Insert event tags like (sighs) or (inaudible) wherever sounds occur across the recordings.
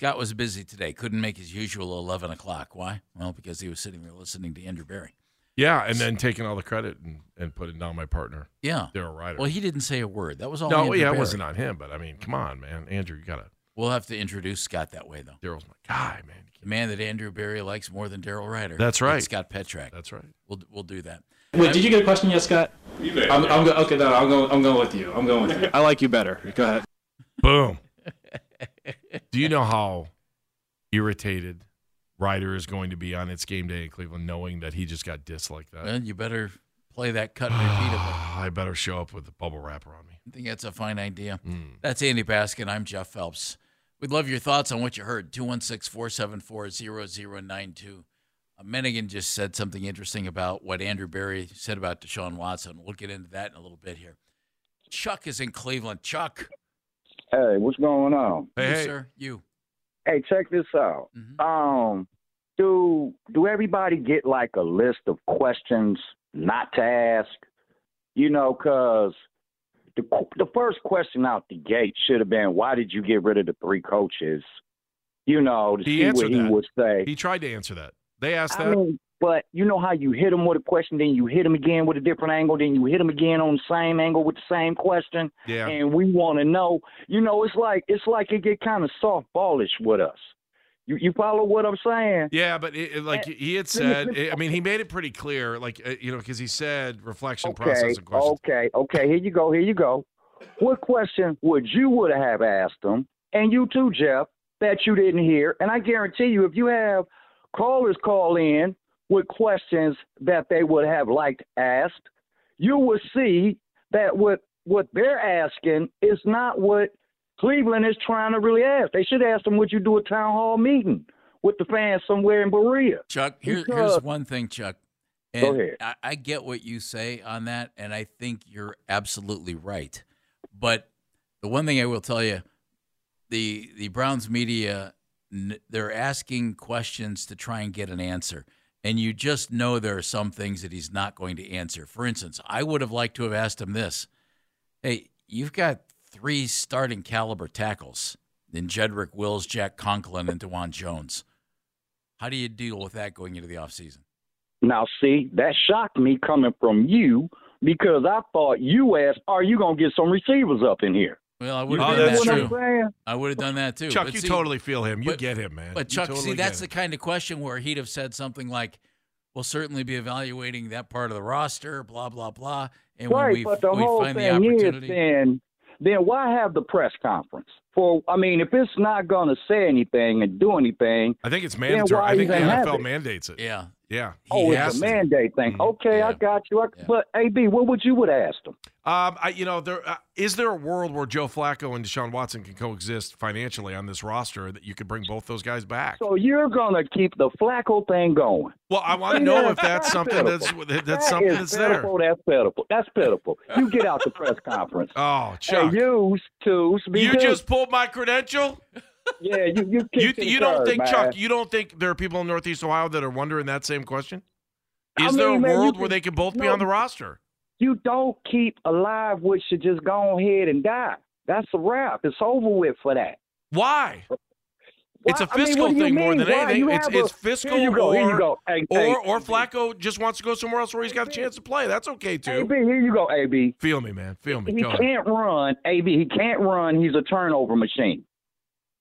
Scott was busy today. Couldn't make his usual 11 o'clock. Why? Well, because he was sitting there listening to Andrew Berry. Yeah, and then taking all the credit and, and putting down my partner, Yeah. Daryl Ruiter. Well, he didn't say a word. That was all. no, Andrew yeah, it wasn't on him, but I mean, come on, man. Andrew, you got to. We'll have to introduce Scott that way, though. Daryl's my guy, man. The man that Andrew Berry likes more than Daryl Ruiter. That's right. Scott Petrak. That's right. We'll we'll do that. Wait, did you get a question yet, Scott? I'm, I'm go- okay. No, I'm going. I'm going with you. I'm going with you. (laughs) I like you better. Go ahead. Boom. Do you know how irritated Ruiter is going to be on its game day in Cleveland, knowing that he just got dissed like that? Well, you better play that cut and repeat. (sighs) I better show up with a bubble wrapper on me. I think that's a fine idea. Mm. That's Andy Baskin. I'm Jeff Phelps. We'd love your thoughts on what you heard. 216 474 0092. Uh, Mennigan just said something interesting about what Andrew Berry said about Deshaun Watson. We'll get into that in a little bit here. Chuck is in Cleveland. Chuck. Hey, what's going on? Hey, hey. sir. You. Hey, check this out. Mhm. Um, do do everybody get like a list of questions not to ask? You know, cause the the first question out the gate should have been, "Why did you get rid of the three coaches?" You know, to He see what answered he that. would say. He tried to answer that. They asked I that. mean, but you know how you hit them with a question, then you hit them again with a different angle, then you hit them again on the same angle with the same question, yeah. and we want to know. You know, it's like it's like it get kind of softballish with us. You you follow what I'm saying? Yeah, but it, like he had said, I mean, he made it pretty clear, like uh, you know, because he said reflection Okay, process and questions. okay, okay. Here you go. Here you go. What question would you would have asked them, and you too, Jeff, that you didn't hear? And I guarantee you, if you have callers call in with questions that they would have liked asked, you will see that what what they're asking is not what Cleveland is trying to really ask. They should ask them, "Would you do a town hall meeting with the fans somewhere in Berea?" Chuck, here, Because- here's one thing, Chuck. And Go ahead. I, I get what you say on that, and I think you're absolutely right. But the one thing I will tell you, the the Browns media, they're asking questions to try and get an answer, and you just know there are some things that he's not going to answer. For instance, I would have liked to have asked him this: Hey, you've got three starting caliber tackles in Jedrick Wills, Jack Conklin, and Dawand Jones. How do you deal with that going into the offseason? Now, see, that shocked me coming from you because I thought you asked, "Are you gonna get some receivers up in here?" Well, I would Oh, have done that's that true. too. I would have done that too. Chuck, But you see- totally feel him. You but- get him, man. But Chuck, totally see, get that's the kind of question where he'd have said something like, "We'll certainly be evaluating that part of the roster." Blah blah blah. And when Right, we, but the we whole find the thing is, opportunity, then, then why have the press conference? For I mean, if it's not gonna say anything and do anything, I think it's mandatory. I think the NFL it? mandates it. yeah, Yeah. he oh, it's a to. mandate thing. Mhm. Okay, I got you. I, Yeah. But AB, what would you would asked them? Um, I, you know, there uh, is there a world where Joe Flacco and Deshaun Watson can coexist financially on this roster that you could bring both those guys back? So you're gonna keep the Flacco thing going? well, I want to know if that's something that's that's That something is that's there. That's pitiful. That's pitiful. You get out the press conference. (laughs) Oh, Chuck, use twos. you just pulled my credential. Yeah. You you You kicked to the you don't curb, think man. Chuck? You don't think there are people in Northeast Ohio that are wondering that same question? I Is there a man, world where can- they can both be on the roster? you don't keep alive what should just go ahead and die. That's a wrap. It's over with for that. Why? It's a Why- I mean, fiscal what do you thing more than Why? anything. It's a- it's fiscal Here you go. or Here you go. Hey, or hey, or Flacco just wants to go somewhere else where he's got a chance to play. That's okay too. AB, here you go. AB. Feel me, man. Feel me. He Go can't run. AB. He can't run. He's a turnover machine.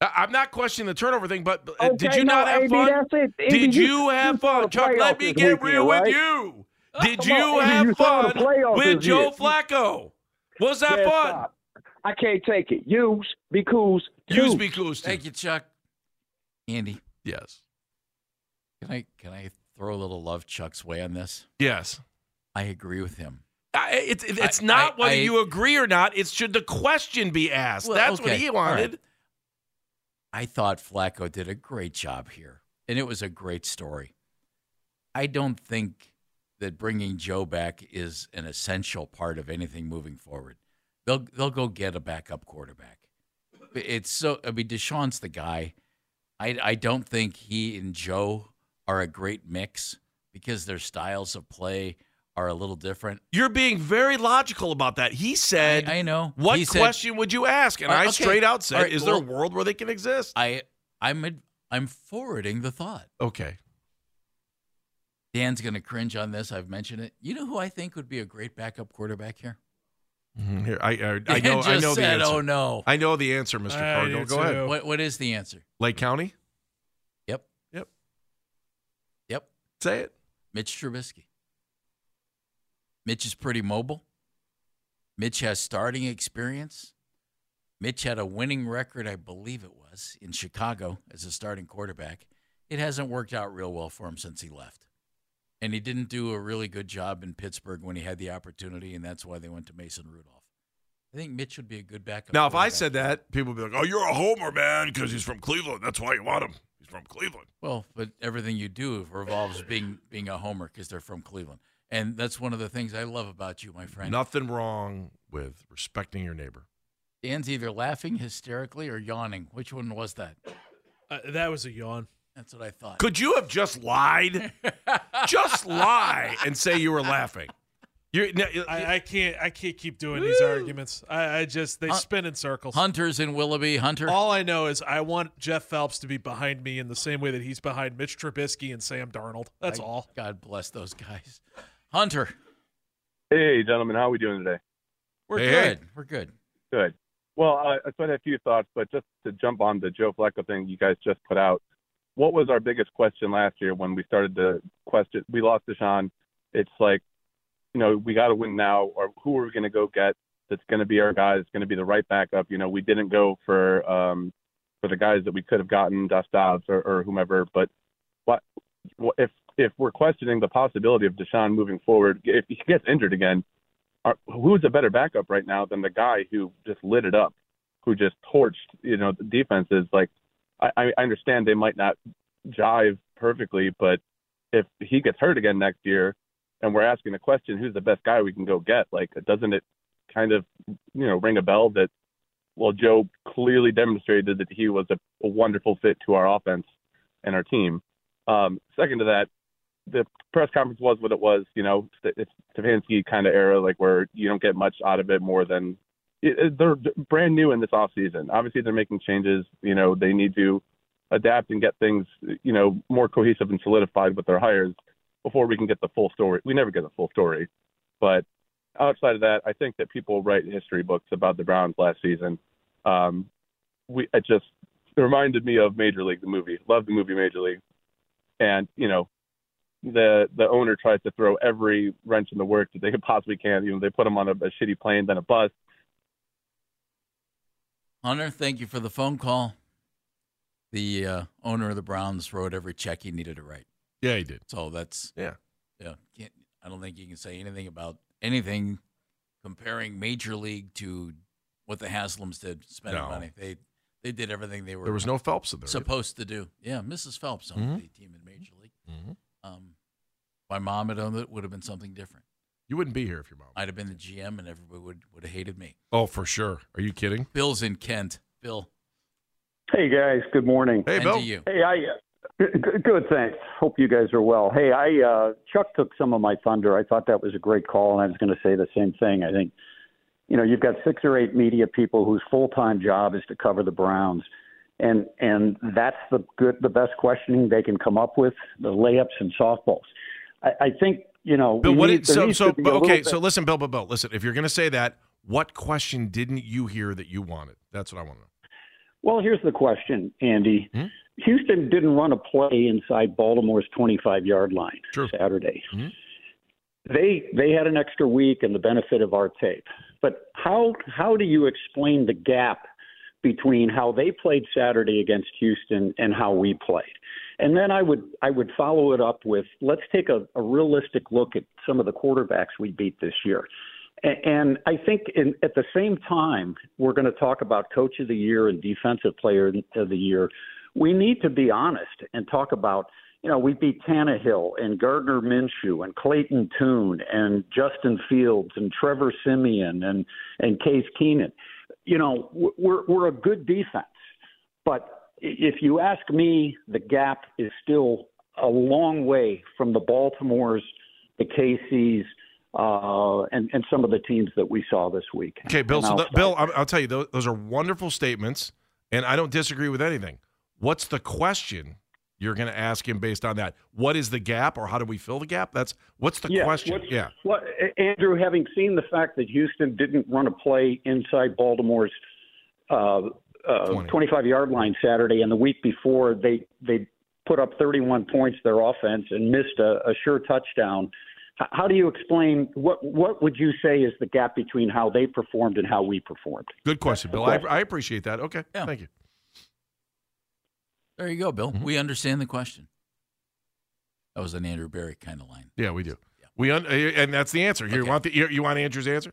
I- I'm not questioning the turnover thing, but uh, Okay, did you no, not have AB, fun? That's it. AB, Did you have fun, Chuck? Let me this get weekend, real right? with you. Did Come you on, AB, have you fun with Joe year. Flacco? Was that Man, fun? stop. I can't take it. Use be because Use two. me, Coos. Thank you, Chuck. Andy, Yes. can I can I throw a little love Chuck's way on this? Yes. I agree with him. I, it's it's I- not I- whether I- you agree or not. It's should the question be asked. Well, That's what okay, he all right. wanted. I thought Flacco did a great job here, and it was a great story. I don't think that bringing Joe back is an essential part of anything moving forward. They'll they'll go get a backup quarterback. It's so I mean Deshaun's the guy. I I don't think he and Joe are a great mix because their styles of play are a little different. You're being very logical about that. He said, I, I know. "What He said- question would you ask?" And Uh, I okay. straight out said, All right, "Is there a world where they can exist?" I I'm I'm forwarding the thought. Okay. Dan's going to cringe on this. I've mentioned it. You know who I think would be a great backup quarterback here? Mhm. Here, I, I, I (laughs) know. just I know the answer. "Oh no." I know the answer, Mr. I Cardinal. do Go ahead. What what is the answer? Lake County. Yep. Yep. Yep. Say it. Mitch Trubisky. Mitch is pretty mobile. Mitch has starting experience. Mitch had a winning record, I believe it was, in Chicago as a starting quarterback. It hasn't worked out real well for him since he left. And he didn't do a really good job in Pittsburgh when he had the opportunity, and that's why they went to Mason Rudolph. I think Mitch would be a good backup. Now, if I said that, people would be like, "Oh, you're a homer, man, because he's from Cleveland. That's why you want him. He's from Cleveland." Well, but everything you do revolves being being a homer because they're from Cleveland, and that's one of the things I love about you, my friend. Nothing wrong with respecting your neighbor. Dan's either laughing hysterically or yawning. Which one was that? Uh, that was a yawn. That's what I thought. Could you have just lied? just lie and say you were laughing. You're, no, I, I can't. I can't keep doing these arguments. I, I just they Hun- spin in circles. Hunter's in Willoughby. Hunter. All I know is I want Jeff Phelps to be behind me in the same way that he's behind Mitch Trubisky and Sam Darnold. That's I- all. God bless those guys. Hunter, Hey, gentlemen, how are we doing today? we're Hey, hey. good. We're good. Good. Well, I, I had a few thoughts, but just to jump on the Joe Flacco thing you guys just put out, what was our biggest question last year when we started to question? We lost Deshaun. It's like, you know, we got to win now, or who are we going to go get? That's going to be our guy. That's going to be the right backup. You know, we didn't go for um for the guys that we could have gotten, Dust Dobbs or, or whomever. But what what- if if we're questioning the possibility of Deshaun moving forward, if he gets injured again, are, who's a better backup right now than the guy who just lit it up, who just torched, you know, the defenses? Like, I, I understand they might not jive perfectly, but if he gets hurt again next year, and we're asking the question, who's the best guy we can go get? Like, doesn't it kind of, you know, ring a bell that, well, Joe clearly demonstrated that he was a, a wonderful fit to our offense and our team. Um, second to that, the press conference was what it was. You know, it's Stefanski kind of era, like where you don't get much out of it more than it, they're brand new in this off season. Obviously, they're making changes. You know, they need to adapt and get things, you know, more cohesive and solidified with their hires before we can get the full story. We never get the full story, but outside of that, I think that people write history books about the Browns last season. Um, we it just reminded me of Major League, the movie. Love the movie Major League, and you know, the the owner tries to throw every wrench in the works that they could (laughs) possibly can. You know, they put him on a, a shitty plane, then a bus. Hunter, thank you for the phone call. The uh, owner of the Browns wrote every check he needed to write. yeah, he did. So that's Yeah. yeah. Can't, I don't think you can say anything about anything comparing Major League to what the Haslams did spending No. money. They they did everything they were There was no Phelps in there. supposed to do. Yeah, Mrs. Phelps owned Mhm. the team in Major League. Mhm. Um, my mom had owned it. Would have been something different. You wouldn't be here if your mom. I'd have been the GM, and everybody would would have hated me. Oh, for sure. Are you kidding? Bill's in Kent. Bill, Hey guys, good morning. Hey, and Bill. to you. Hey, I good, good, thanks. Hope you guys are well. Hey, I uh, Chuck took some of my thunder. I thought that was a great call, and I was going to say the same thing. I think you know you've got six or eight media people whose full time job is to cover the Browns, and and that's the good, the best questioning they can come up with, the layups and softballs. I, I think you know. Bill, what did, so so to be a but, okay, so listen, Bill, Bill, Bill, listen. If you're going to say that, what question didn't you hear that you wanted? That's what I want to know. Well, here's the question, Andy. Hmm? Houston didn't run a play inside Baltimore's 25 yard line True. Saturday. Hmm? They they had an extra week and the benefit of our tape. But how how do you explain the gap between how they played Saturday against Houston and how we played? And then I would I would follow it up with let's take a, a realistic look at some of the quarterbacks we beat this year. And I think in, at the same time, we're going to talk about Coach of the Year and Defensive Player of the Year. We need to be honest and talk about, you know, we beat Tannehill and Gardner Minshew and Clayton Tune and Justin Fields and Trevor Siemian and and Case Keenum. You know, we're we're a good defense, but if you ask me, the gap is still a long way from the Baltimores, the KC's, uh, and and some of the teams that we saw this week. Okay, Bill. So, I'll Bill. I'll, I'll tell you, those, those are wonderful statements, and I don't disagree with anything. What's the question you're going to ask him based on that? What is the gap, or how do we fill the gap? That's what's the Yeah, question. what's- Yeah. What, Andrew, having seen the fact that Houston didn't run a play inside Baltimore's uh, uh, 20. 25 yard line Saturday, and the week before they they put up 31 points their offense and missed a, a sure touchdown. H- How do you explain what what would you say is the gap between how they performed and how we performed? Good question, Bill. I, I appreciate that. Okay. Yeah. Thank you. There you go, Bill. Mhm. We understand the question. That was an Andrew Berry kind of line. Yeah, we do. We un- and that's the answer. You Okay. want the you, you want Andrew's answer?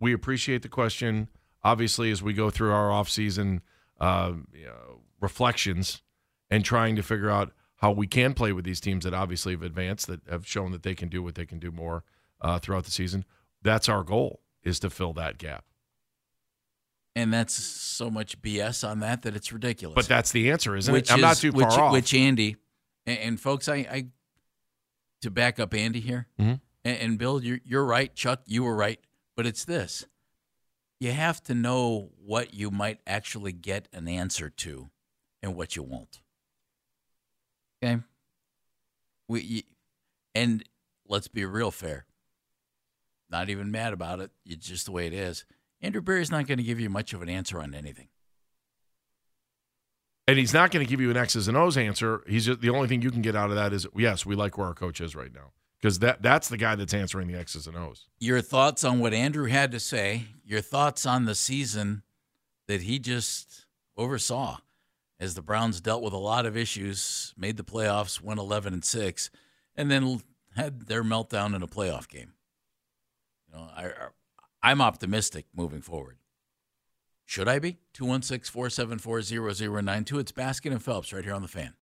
We appreciate the question. Obviously, as we go through our off-season uh, you know, reflections and trying to figure out how we can play with these teams that obviously have advanced, that have shown that they can do what they can do more uh, throughout the season. That's our goal: is to fill that gap. And that's so much BS on that that it's ridiculous. But that's the answer, isn't which it? I'm not is- too which, far off. Which Andy and, and folks, I, I to back up Andy here, Mhm. and, and Bill, you're you're right. Chuck, you were right. But it's this: you have to know what you might actually get an answer to, and what you won't. Okay. We and let's be real fair. Not even mad about it. It's just the way it is. Andrew Berry's not going to give you much of an answer on anything. and he's not going to give you an X's and O's answer. He's just, the only thing you can get out of that is yes, we like where our coach is right now because that that's the guy that's answering the X's and O's. your thoughts on what Andrew had to say, your thoughts on the season that he just oversaw as the Browns dealt with a lot of issues, made the playoffs, went 11 and 6, and then had their meltdown in a playoff game. You know, I I'm optimistic moving forward. Should I be? 216 474 0092. It's Baskin and Phelps right here on the fan.